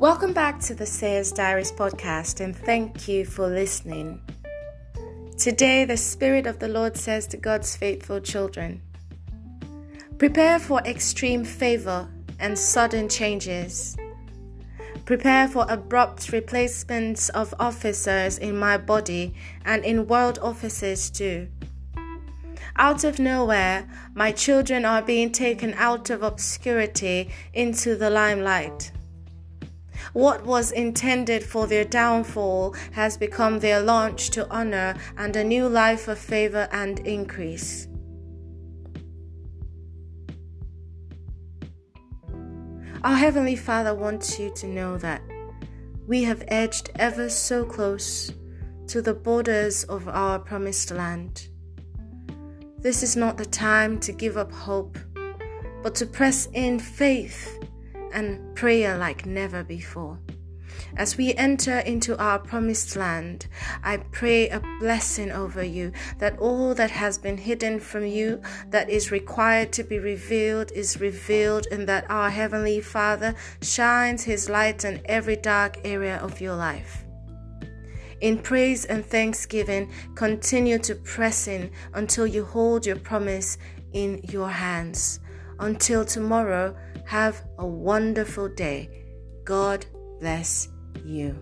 Welcome back to the Seer's Diaries podcast and thank you for listening. Today, the Spirit of the Lord says to God's faithful children Prepare for extreme favor and sudden changes. Prepare for abrupt replacements of officers in my body and in world offices too. Out of nowhere, my children are being taken out of obscurity into the limelight. What was intended for their downfall has become their launch to honor and a new life of favor and increase. Our Heavenly Father wants you to know that we have edged ever so close to the borders of our promised land. This is not the time to give up hope, but to press in faith and prayer like never before. As we enter into our promised land, I pray a blessing over you that all that has been hidden from you, that is required to be revealed, is revealed, and that our Heavenly Father shines His light on every dark area of your life. In praise and thanksgiving, continue to press in until you hold your promise in your hands. Until tomorrow, have a wonderful day. God bless you.